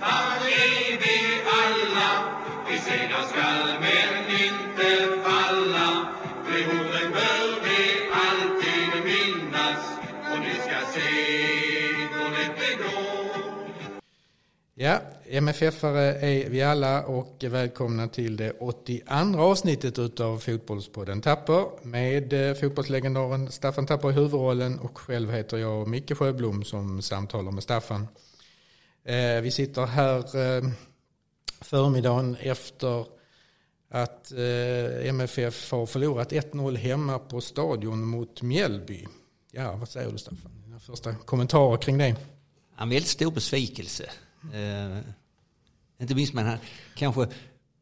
Habibi är vi alla. Vi segrar skall men inte falla. De orden bör vi alltid minnas. Och ni ska se hur lätt det går. Ja, MFF-are är vi alla och välkomna till det 82 avsnittet utav Fotbollspodden Tapper med eh, fotbollslegendaren Staffan Tapper i huvudrollen och själv heter jag Micke Sjöblom som samtalar med Staffan. Eh, Vi sitter här eh, förmiddagen efter att eh, MFF har förlorat 1-0 hemma på stadion mot Mjällby. Ja, vad säger du Staffan? Dina första kommentarer kring det? En väldigt stor besvikelse. Eh, inte minst man har kanske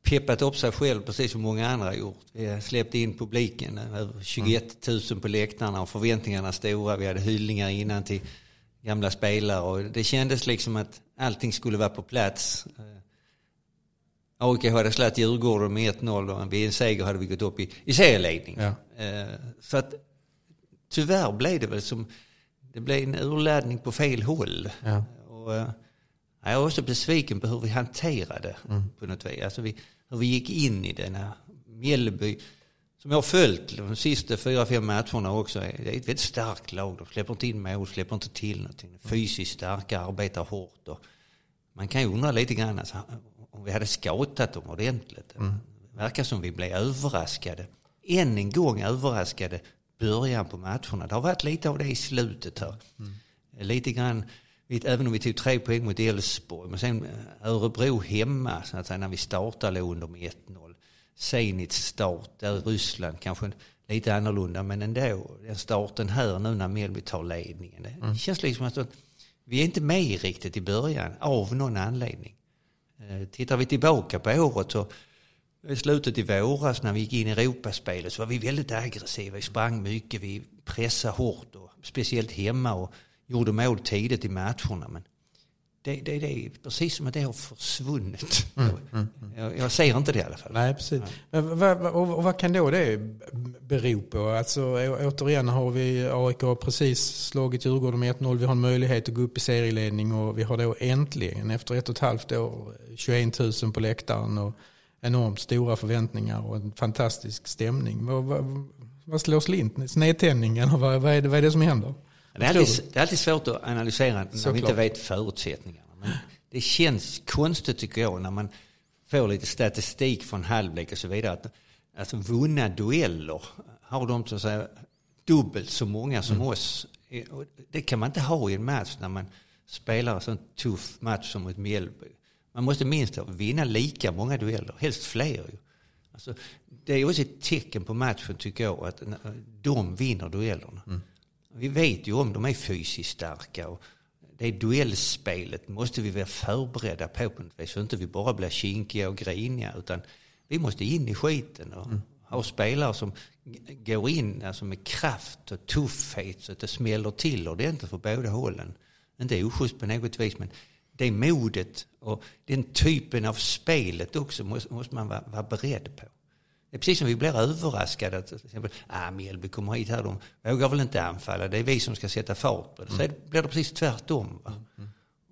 peppat upp sig själv precis som många andra har gjort. Vi har släppt in publiken, eh, över 21 000 på läktarna och förväntningarna stora. Vi hade hyllningar innan till gamla spelare och det kändes liksom att allting skulle vara på plats. Eh, AIK hade slagit Djurgården med 1-0 och vid en seger hade vi gått upp i, i serieledning. Ja. Eh, Så att tyvärr blev det väl som, det blev en urladdning på fel håll. Ja. Och, eh, jag är också besviken på hur vi hanterade på något vis. Alltså vi, hur vi gick in i denna Mjällby, som jag har följt de sista fyra, fem matcherna också. Det är ett väldigt starkt lag. De släpper inte in mål, släpper inte till någonting. Fysiskt starka, arbetar hårt. Och man kan ju undra lite grann alltså, om vi hade scoutat dem ordentligt. Det verkar som vi blev överraskade. Än en gång överraskade början på matcherna. Det har varit lite av det i slutet här. Lite grann, även om vi tog tre poäng mot Elfsborg, men sen eh, Örebro hemma, så att säga, när vi startade under med 1-0. Zenits start, där Ryssland kanske lite annorlunda, men ändå. Den starten här nu när Mjällby tar ledningen. Det känns liksom att vi är inte med riktigt i början, av någon anledning. Eh, Tittar vi tillbaka på året så i slutet i våras när vi gick in i Europaspelet så var vi väldigt aggressiva. Vi sprang mycket, vi pressade hårt och speciellt hemma och gjorde mål tidigt i matcherna. Men det, det, det är precis som att det har försvunnit. Jag, jag ser inte det i alla fall. Nej, precis. Men vad, vad, och vad kan då det bero på? Alltså, återigen har vi AIK precis slagit Djurgården med 1-0. Vi har en möjlighet att gå upp i serieledning och vi har då äntligen efter ett och ett halvt år 21 000 på läktaren och enormt stora förväntningar och en fantastisk stämning. Vad, vad, vad slår slint? Snedtändningen? och Vad, vad, är det, vad är det som händer? Det är, alltid, det är alltid svårt att analysera när Såklart. vi inte vet förutsättningarna. Men det känns konstigt tycker jag när man får lite statistik från halvlek och så vidare. Att, alltså vunna dueller har de så att säga dubbelt så många som oss. Och Det kan man inte ha i en match när man spelar en sån tuff match som mot Mjällby. Man måste minst vinna lika många dueller, helst fler. Alltså, det är också ett tecken på matchen tycker jag, att de vinner duellerna. Vi vet ju om de är fysiskt starka och det duellspelet måste vi vara förberedda på på något vis. Så inte vi bara blir kinkiga och griniga utan vi måste in i skiten och ha spelare som går in alltså med kraft och tuffhet så att det smäller till ordentligt för båda hållen. Inte oschysst på något vis men det modet och den typen av spelet också måste, måste man vara, vara beredd på. Det är precis som vi blir överraskade att till exempel, ah, Mjällby kommer hit här, de vågar väl inte anfalla, det är vi som ska sätta fart på det. Så det- blir det precis tvärtom. Va?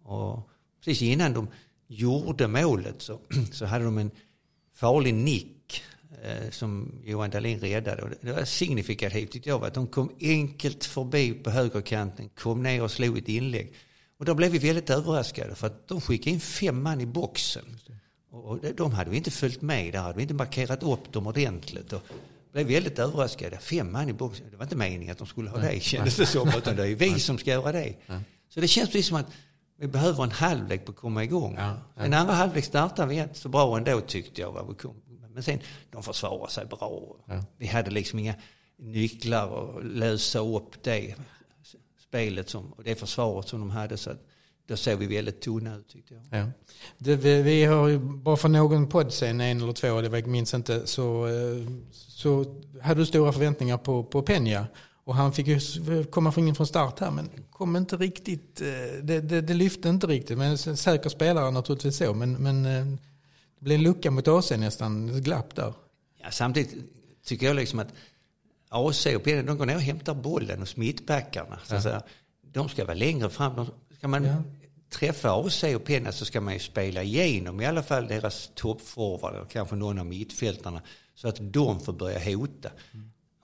Och precis innan de gjorde målet så, så hade de en farlig nick eh, som Johan Dahlin räddade. Och det- det var signifikativt tyckte jag, att de kom enkelt förbi på högerkanten, kom ner och slog ett inlägg. Och då blev vi väldigt överraskade för att de skickade in fem man i boxen. Och de hade vi inte följt med, där hade vi inte markerat upp dem ordentligt. Och blev väldigt överraskade. Fem man i boxen, det var inte meningen att de skulle ha det kändes det som. Utan det är vi som ska göra det. Så det känns precis som att vi behöver en halvlek på att komma igång. Ja, En andra halvlek startade vi inte så bra ändå tyckte jag. vad vi kom. Men sen, de försvarade sig bra. Vi hade liksom inga nycklar att lösa upp det spelet som, och det försvaret som de hade. Så att då såg vi väldigt tunna ut tyckte jag. Ja. Det, vi, vi har ju bara för någon podd sen, en eller två, det minns inte, så, eh, så hade du stora förväntningar på, på Peña. Och han fick ju komma från från start här, men kom inte riktigt, eh, det, det, det lyfte inte riktigt. Men en säker spelare naturligtvis så, men, men eh, det blev en lucka mot AC nästan, ett glapp där. Ja, samtidigt tycker jag liksom att AC och Peder, de går ner och hämtar bollen hos mittbackarna. Så att säga. De ska vara längre fram. De, ska man Ja. träffar AC och Penna så ska man ju spela igenom i alla fall deras toppforward eller kanske någon av mittfältarna så att de får börja hota.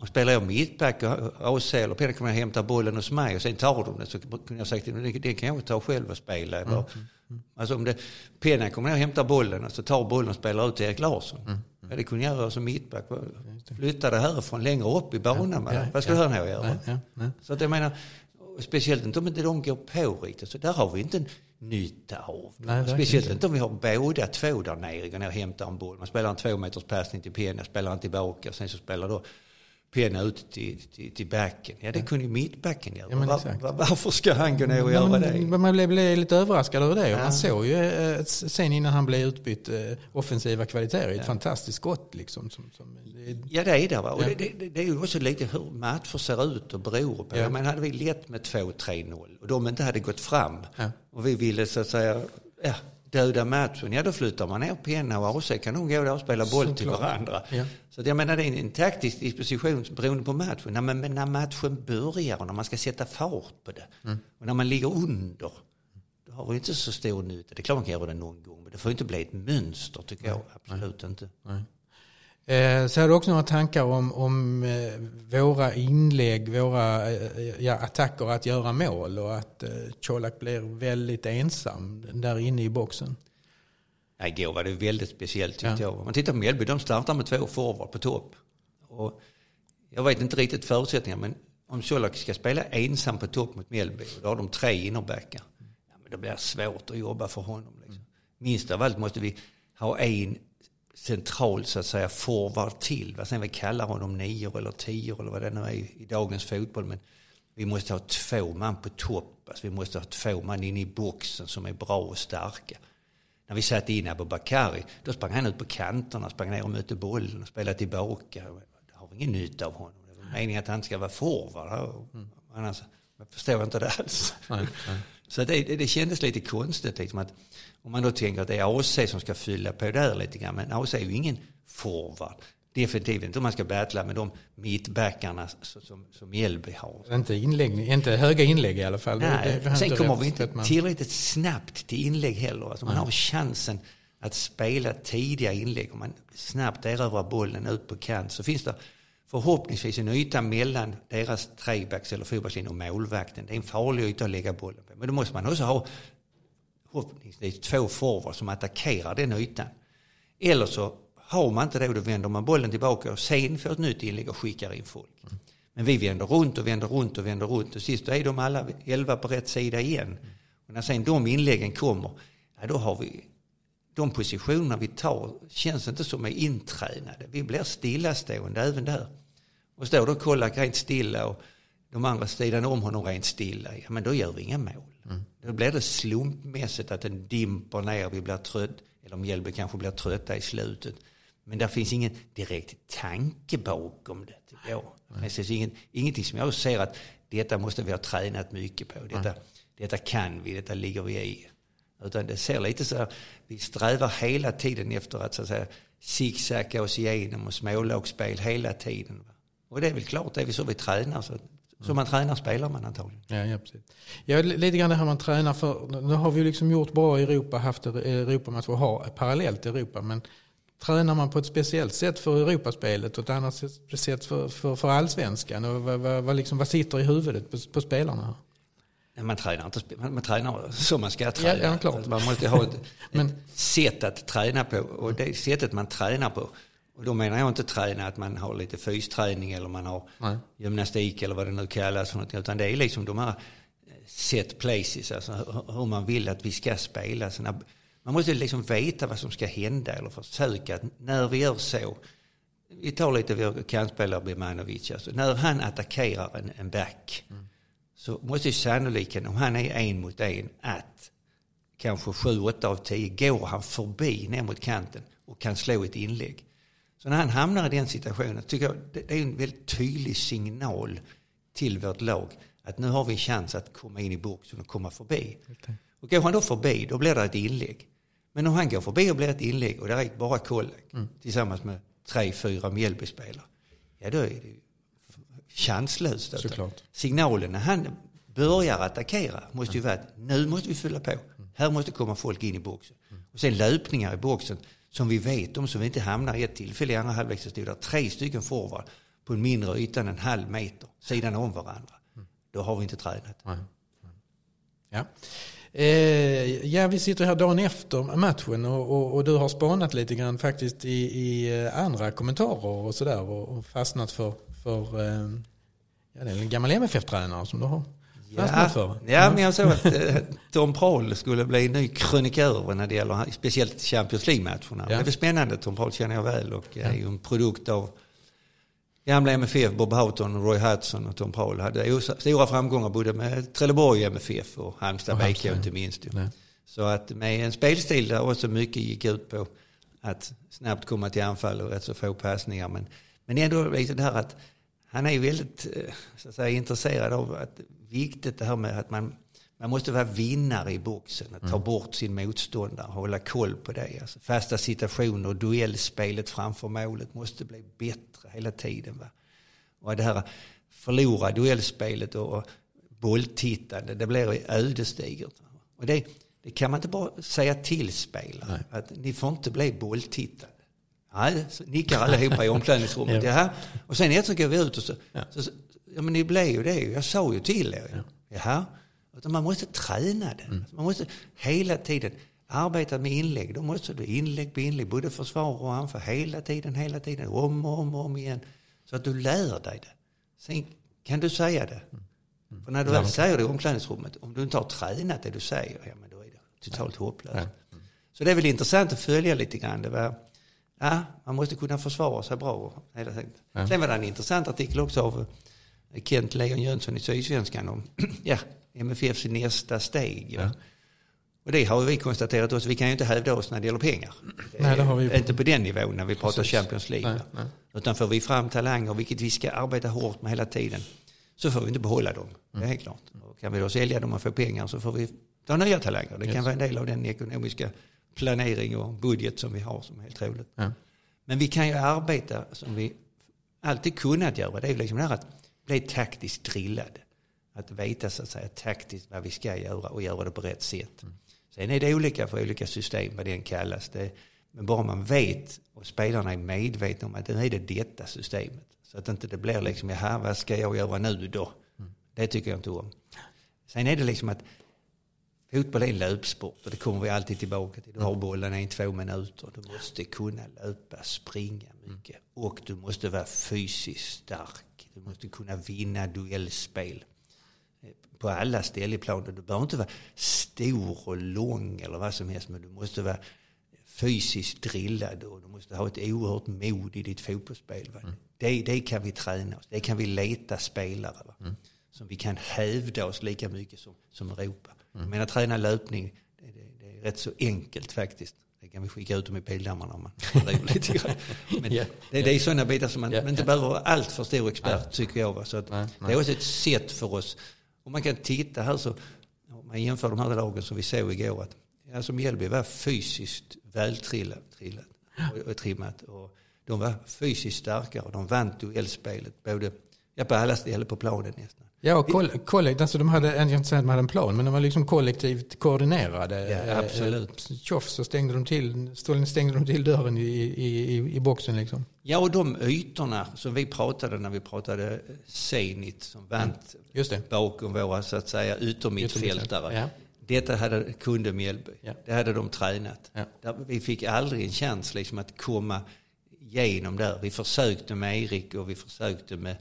Och spelar jag mittback och AC eller Penna kommer jag hämta bollen hos mig och sen tar de det så kunde jag sagt det, kan jag ta själv och spela. Eller, mm. Alltså om det, Penna kommer och hämtar bollen och så tar bollen och spelar ut till Erik Larsson. Mm. Ja, det kunde jag göra som mittback. Flytta det härifrån längre upp i banan. Ja, ja, Vad ska ja, han göra? Ja, ja, Så att jag menar, speciellt inte om inte de går på riktigt. Så där har vi inte nytta av. Nej, speciellt inte. inte om vi har båda två där nere, går ner och hämtar en boll. Man spelar en två meters passning till Penna, spelar han tillbaka. Sen så spelar då penna ut till, till, till backen. Ja, det kunde ju mittbacken göra. Ja, var, var, varför ska han gå ner och göra men, det? Man blev, blev lite överraskad över det. Ja. Man såg ju eh, sen innan han blev utbytt eh, offensiva kvaliteter. Ett ja. fantastiskt skott liksom. Som, som, ja, det är det. Va? Och ja. det, det, det, är ju också lite hur matcher ser ut och beror på. Ja. Men hade vi lett med 2-3-0 och de inte hade gått fram och vi ville så att säga ja, döda matchen, ja då flyttar man ner penna och AC kan nog gå där och spela boll till varandra. Ja. Så jag menar det är en taktisk disposition beroende på matchen. När, men när matchen börjar och när man ska sätta fart på det mm. och när man ligger under då har vi inte så stor nytta. Det är klart man kan göra det någon gång men det får inte bli ett mönster tycker jag. Absolut Nej. inte. Nej. Eh, så har du också några tankar om, om eh, våra inlägg, våra eh, ja, attacker att göra mål och att Colak blir väldigt ensam där inne i boxen? Ja, igår var det väldigt speciellt tyckte ja. jag. Man tittar på Mjällby, de startar med två forward på topp. Och jag vet inte riktigt förutsättningarna, men om Colak ska spela ensam på topp mot Mjällby, då har de tre innerbackar. Ja, men blir det svårt att jobba för honom. Liksom. Minst av allt måste vi ha en central så att säga forward till. Vad sen vi kallar honom, nio eller tio eller vad det nu är i dagens fotboll. Men vi måste ha två man på topp. Alltså vi måste ha två man inne i boxen som är bra och starka. När vi satte in Abu Bakari, då sprang han ut på kanterna, sprang ner och mötte bollen och spelade tillbaka. Det har vi ingen nytta av honom. Det är meningen att han ska vara forward. Mm. Annars jag förstår jag inte det alls. Nej, nej. Så det, det, det kändes lite konstigt liksom att om man då tänker att det är AC som ska fylla på där lite grann. Men AC är ju ingen forward. Definitivt inte om man ska battla med de mittbackarna som, som Mjällby har. Inte, inlägg, inte höga inlägg i alla fall. Nej, det, sen kommer vi inte man... tillräckligt snabbt till inlägg heller. Alltså man har chansen att spela tidiga inlägg. Om man snabbt erövrar bollen ut på kant så finns det förhoppningsvis en yta mellan deras trebacks eller fyrbackslinje och målvakten. Det är en farlig yta att lägga bollen på. Men då måste man också ha förhoppningsvis två forwards som attackerar den ytan. Eller så har man inte det och då vänder man bollen tillbaka och sen får ett nytt inlägg och skickar in folk. Men vi vänder runt och vänder runt och vänder runt och sist då är de alla elva på rätt sida igen. Och när sen de inläggen kommer, ja, då har vi de positionerna vi tar känns inte som är intränade. Vi blir stillastående även där. Och står då och kollar rent stilla och de andra sidan om honom rent stilla, ja men då gör vi inga mål. Mm. Då blir det slumpmässigt att den dimper ner, vi blir trött, eller Mjällby kanske blir trötta i slutet. Men där finns ingen direkt tanke bakom det, jag. Det finns ingen, ingenting som jag ser att detta måste vi ha tränat mycket på. Detta, mm. detta kan vi, detta ligger vi i. Utan det ser lite så här, vi strävar hela tiden efter att så att säga zigzacka oss igenom och smålagsspel hela tiden. Och det är väl klart, det är så vi tränar. Så så man tränar spelar man antagligen. Ja, ja, precis. Ja, lite grann det här man tränar för. Nu har vi liksom gjort bra i Europa, haft Europamatcher och har parallellt Europa. Men tränar man på ett speciellt sätt för Europasppelet och ett annat sätt för, för, för allsvenskan? Och vad, vad, vad, liksom, vad sitter i huvudet på, på spelarna? Man tränar, inte, man, man tränar som man ska träna. Ja, ja, klart. Man måste ha ett, Men, ett sätt att träna på. Och det sättet man tränar på och då menar jag inte träna att man har lite fysträning eller man har Nej. gymnastik eller vad det nu kallas för. Utan det är liksom de här eh, set places, alltså hur man vill att vi ska spela. Man måste liksom veta vad som ska hända eller försöka att när vi gör så. Vi tar lite vår kantspelare Bimanovic. Alltså, när han attackerar en, en back mm. så måste ju sannolikheten om han är en mot en att kanske sju, åtta av tio går han förbi ner mot kanten och kan slå ett inlägg. Så när han hamnar i den situationen tycker jag det är en väldigt tydlig signal till vårt lag att nu har vi chans att komma in i boxen och komma förbi. Okay. Och går han då förbi då blir det ett inlägg. Men om han går förbi och blir ett inlägg och det är bara Kollek mm. tillsammans med tre, fyra Mjällbyspelare. Ja då är det chanslöst. Signalen när han börjar attackera måste ju vara att nu måste vi fylla på. Mm. Här måste komma folk in i boxen. Och sen löpningar i boxen som vi vet om, som vi inte hamnar i ett tillfälle i andra halvlek så stod det tre stycken forward på en mindre yta än en halv meter, sidan om varandra. Då har vi inte tränat. Ja. Eh, ja, vi sitter här dagen efter matchen och, och, och, du har spanat lite grann faktiskt i, i eh, andra kommentarer och sådär och, och fastnat för, för eh, ja, det är en gammal MFF-tränare som du har Ja, men jag såg att eh, Tom Prahl skulle bli ny krönikör när det gäller speciellt Champions League-matcherna. Ja. Det är spännande, Tom Prahl känner jag väl och är ju en produkt av gamla MFF, Bob Houghton, Roy Hudson och Tom Paul hade stora framgångar både med Trelleborg MFF och Halmstad BK inte minst. Ju. Så att med en spelstil där också mycket gick ut på att snabbt komma till anfall och rätt så få passningar. Men, men ändå liksom det här att han är väldigt eh, så att säga, intresserad av att viktigt det här med att man man måste vara vinnare i boxen, att ta mm. bort sin motståndare, hålla koll på det. Alltså fasta situationer och duellspelet framför målet måste bli bättre hela tiden. Va? Och det här förlora duellspelet och bolltittande, det blir ödesdigert. Och det, det kan man inte bara säga till spelare, att ni får inte bli bolltittande. Nej, så nickar allihopa i omklädningsrummet. ja. Jaha. Och sen efter går vi ut och så, ja. så, ja men ni blev ju det, jag sa ju till er. Ja. Jaha. Utan man måste träna det. Mm. Man måste hela tiden arbeta med inlägg. Då måste du inlägg på inlägg, både försvar och anfall. Hela tiden, hela tiden, om och om, om igen. Så att du lär dig det. Sen kan du säga det. Mm. mm. För när du väl säger det i omklädningsrummet, om du inte har tränat det du säger, ja men då är det totalt hopplöst. Mm. Så det är väl intressant att följa lite grann. Det var, ja, man måste kunna försvara sig bra hela tiden. Ja. Sen var det en intressant artikel också av Kent Leon Jönsson i Sydsvenskan om ja, MFFs nästa steg. Ja. Och det har vi konstaterat också, vi kan ju inte hävda oss när det gäller pengar. Nej, det har vi... Inte på den nivån när vi pratar Precis. Champions League. Nej, nej. Utan får vi fram talanger, vilket vi ska arbeta hårt med hela tiden, så får vi inte behålla dem. Det är mm. helt klart. Och kan vi då sälja dem och få pengar så får vi ta nya talanger. Det yes. kan vara en del av den ekonomiska planering och budget som vi har som är helt troligt. Ja. Men vi kan ju arbeta som vi alltid kunnat göra. Det är liksom det här att bli taktiskt drillade. Att veta så att säga taktiskt vad vi ska göra och göra det på rätt sätt. Mm. Sen är det olika för olika system vad den kallas. Det, men bara man vet och spelarna är medvetna om att nu är det detta systemet. Så att inte det blir liksom, jaha vad ska jag göra nu då? Mm. Det tycker jag inte om. Sen är det liksom att fotboll är en löpsport och det kommer vi alltid tillbaka till. Du har bollen i två minuter. Du måste kunna löpa, springa mycket. Och du måste vara fysiskt stark. Du måste kunna vinna duellspel på alla ställen i planen. Du behöver inte vara stor och lång eller vad som helst men du måste vara fysiskt drillad och du måste ha ett oerhört mod i ditt fotbollsspel. Mm. Det, det kan vi träna oss, det kan vi leta spelare va? Mm. Som vi kan hävda oss lika mycket som, som Europa. Mm. Jag menar träna löpning, det, det, det, är rätt så enkelt faktiskt. Det kan vi skicka ut dem i pildammarna om man lite grann. Men yeah. det, det är sådana bitar som man, yeah. man inte behöver vara allt för stor expert tycker jag. Va? Så att det är också ett sätt för oss om man kan titta här så, om man jämför de här lagen som vi såg igår, att alltså Mjällby var fysiskt vältrillat och, och trimmat. Och de var fysiskt starkare och de vann duellspelet både, ja, på alla ställen på planen nästan. Ja, koll, kollektivt, alltså de hade, jag inte säga att de hade en plan, men de var liksom kollektivt koordinerade. Ja, absolut. Eh, tjoff så stängde de till, stängde de till dörren i, i, i boxen liksom. Ja, och de ytorna som vi pratade när vi pratade Zenit som vann mm. bakom våra så att säga yttermittfältare. Ja. Detta hade, kunde Mjällby. Ja. Det hade de tränat. Ja. Vi fick aldrig en chans liksom att komma igenom där. Vi försökte med Erik och vi försökte med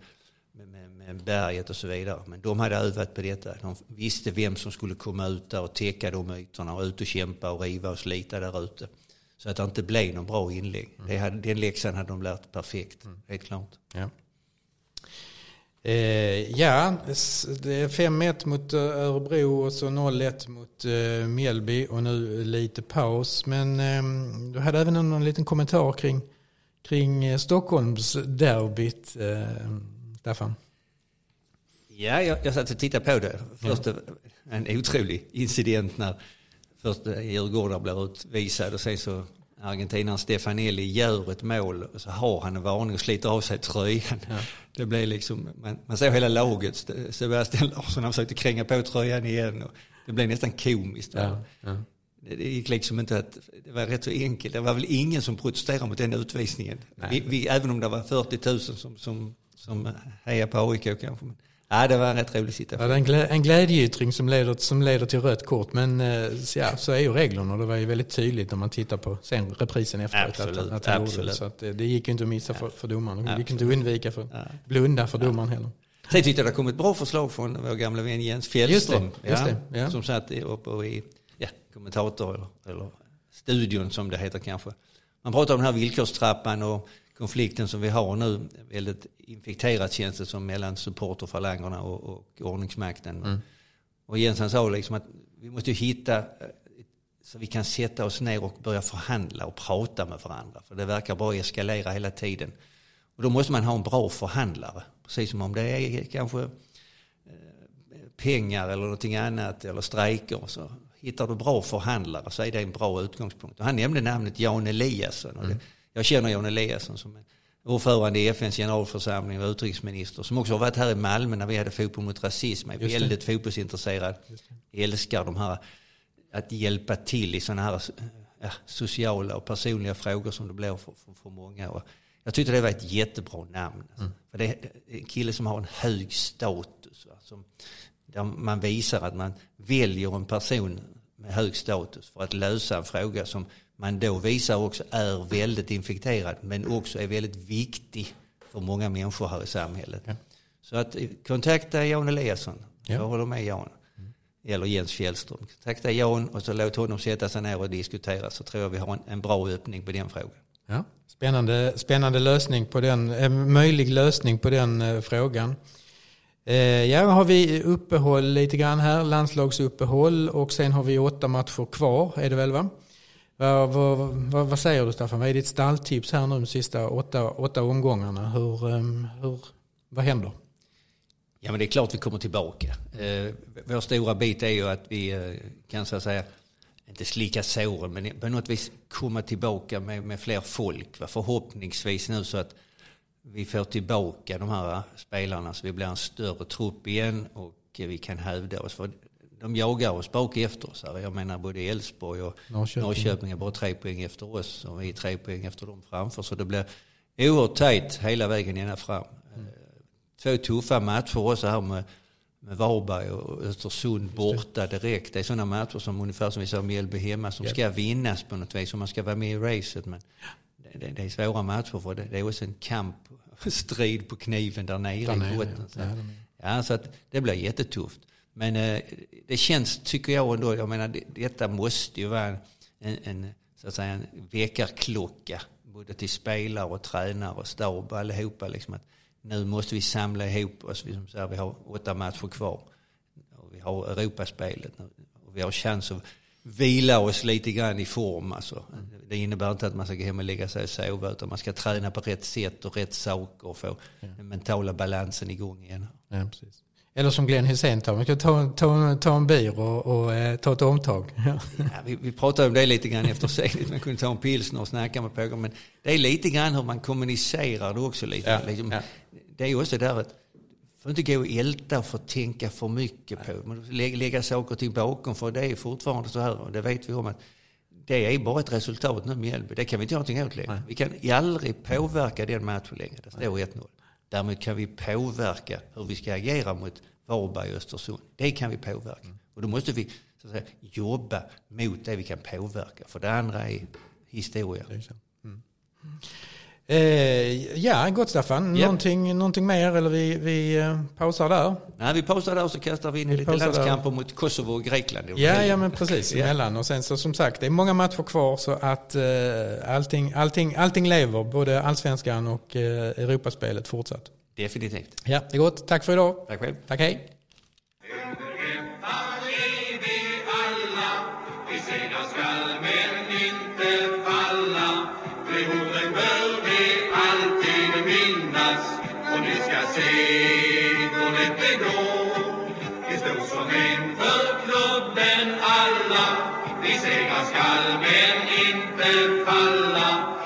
med, med, berget och så vidare. Men de hade övat på detta. De visste vem som skulle komma ut där och täcka de ytorna och ut och kämpa och riva och slita där ute. Så att det inte blev någon bra inlägg. Mm. Det hade, den läxan hade de lärt perfekt, mm. helt klart. Ja. Eh, ja, det är 5-1 mot eh, Örebro och så 0-1 mot eh, Mjällby och nu lite paus. Men eh, du hade även en, en liten kommentar kring, kring eh, Stockholmsderbyt. Eh, Staffan? Ja, jag, jag satt och tittade på det. Först en otrolig incident när först Djurgården blir utvisad och sen så argentinaren Stefanelli gör ett mål och så har han en varning och sliter av sig tröjan. Ja. Det blev liksom, man, man ser hela laget, Sebastian Larsson han försökte kränga på tröjan igen. Och det blev nästan komiskt. Ja, ja. Det det gick liksom inte att, det var rätt så enkelt. Det var väl ingen som protesterade mot den utvisningen. Vi, vi, även om det var 40 000 som, som, som hejade på AIK kanske. Men, ja, det var en rätt rolig Ja, situation. är en, glä, en glädjeyttring som leder, som leder till rött kort. Men eh, ja, så är ju reglerna. Det var ju väldigt tydligt när man tittar på sen reprisen efteråt. Absolut, att, att han gjorde det. absolut. Så att, eh, det gick ju inte att missa för, för domaren. Det gick inte att undvika för Ja. blunda för domaren heller. Sen tyckte jag det kom ett bra förslag från vår gamla vän Jens Fjällström. Just det, just det, ja. Som satt uppe i ja, kommentator eller, eller studion som det heter kanske. Man pratar om den här villkorstrappan och konflikten som vi har nu. Väldigt infekterat känns det som mellan supporterfalangerna och, och ordningsmakten. Mm. Och han sa liksom att vi måste hitta eh, så vi kan sätta oss ner och börja förhandla och prata med varandra. För det verkar bara eskalera hela tiden. Och då måste man ha en bra förhandlare. Precis som om det är kanske eh, pengar eller någonting annat eller strejker. Så hittar du bra förhandlare så är det en bra utgångspunkt. Och han nämnde namnet Jan Eliasson. Och det, jag känner Jan Eliasson som är ordförande i FNs generalförsamling och utrikesminister. Som också har varit här i Malmö när vi hade fotboll mot rasism. Är Just det. väldigt fotbollsintresserad. Älskar de här att hjälpa till i sådana här ja, sociala och personliga frågor som det blir för, för, för många. Och jag tyckte det var ett jättebra namn. Alltså. För det är en kille som har en hög status. Va? Som, där man visar att man väljer en person med hög status för att lösa en fråga som man då visar också är väldigt infekterad men också är väldigt viktig för många människor här i samhället. Ja. Så att eh, kontakta Jan Eliasson. Ja. Jag håller med Jan. Eller Jens Fjällström. Kontakta Jan och så låt honom sätta sig ner och diskutera så tror jag vi har en, en bra öppning på den frågan. Ja. Spännande, spännande lösning på den, en möjlig lösning på den eh, frågan. Eh, ja, har vi uppehåll lite grann här, landslagsuppehåll och sen har vi åtta matcher kvar, är det väl va? Vad, vad, vad, vad säger du Staffan? Vad är ditt stalltips här nu de sista åtta, åtta omgångarna? Hur, ehm, hur, vad händer? Ja men det är klart vi kommer tillbaka. Eh, vår stora bit är ju att vi eh, kan så att säga, inte slicka såren, men på något vis komma tillbaka med, med fler folk. Va? Förhoppningsvis nu så att vi får tillbaka de här spelarna så vi blir en större trupp igen och vi kan hävda oss. För de jagar oss bak efter oss. Jag menar både Elfsborg och Norrköping. Norrköping är bara tre poäng efter oss och vi är tre poäng efter dem framför. Så det blir oerhört tajt hela vägen ända fram. Eh, Två tuffa matcher också här med, med Varberg och Östersund borta direkt. Det är sådana matcher som ungefär som vi sa Mjällby hemma som Ja. ska vinnas på något vis om man ska vara med i racet. Men det, det, är svåra matcher för det, det är också en kamp, strid på kniven där nere Där nere, i botten. Ja, så att det blir jättetufft. Men eh, det känns, tycker jag ändå, jag menar det, detta måste ju vara en, en, en, så att säga, en väckarklocka både till spelare och tränare och stab och allihopa. Liksom, att nu måste vi samla ihop oss. Vi, som säger, vi har åtta matcher kvar. Och vi har Europaspelet. Och vi har chans att vila oss lite grann i form. Alltså. Det innebär inte att man ska gå hem och lägga sig och sova utan man ska träna på rätt sätt och rätt saker och få den mentala balansen igång igen. Ja, precis. Eller som Glenn Hysén tar, man kan ta, ta, ta en bir och, och eh, ta ett omtag. Ja. Ja, vi, vi pratade om det lite grann efter seglet. Man kunde ta en pilsner och snacka med pågår. Men det är lite grann hur man kommunicerar det också. Lite. Ja, Liksom. Det är ju också där att får inte gå och älta och få tänka för mycket på. Man får lä- lägga saker till bakom för det är fortfarande så här och det vet vi om att det är bara ett resultat nu med Mjällby. Det kan vi inte göra någonting åt längre. Vi kan aldrig påverka den matchen längre. Det står 1-0. Däremot kan vi påverka hur vi ska agera mot Varberg och Östersund. Det kan vi påverka. Och då måste vi så att säga, jobba mot det vi kan påverka. För det andra är historia. Eh, ja, gott Staffan. Japp. Någonting, någonting mer eller vi, vi eh, pausar där? Nej, vi pausar där och så kastar vi in i lite där. landskamper mot Kosovo och Grekland. Ja, ja men precis. Ja. Emellan. Och sen så som sagt, det är många matcher kvar så att eh, allting, allting, allting lever. Både allsvenskan och eh, Europaspelet fortsatt. Definitivt. Ja, det är gott. Tack för idag. Tack själv. Tack, hej. Här är vi alla, vi segrar skall men se det. Vi står som en för klubben alla, vi segrar skall men inte falla.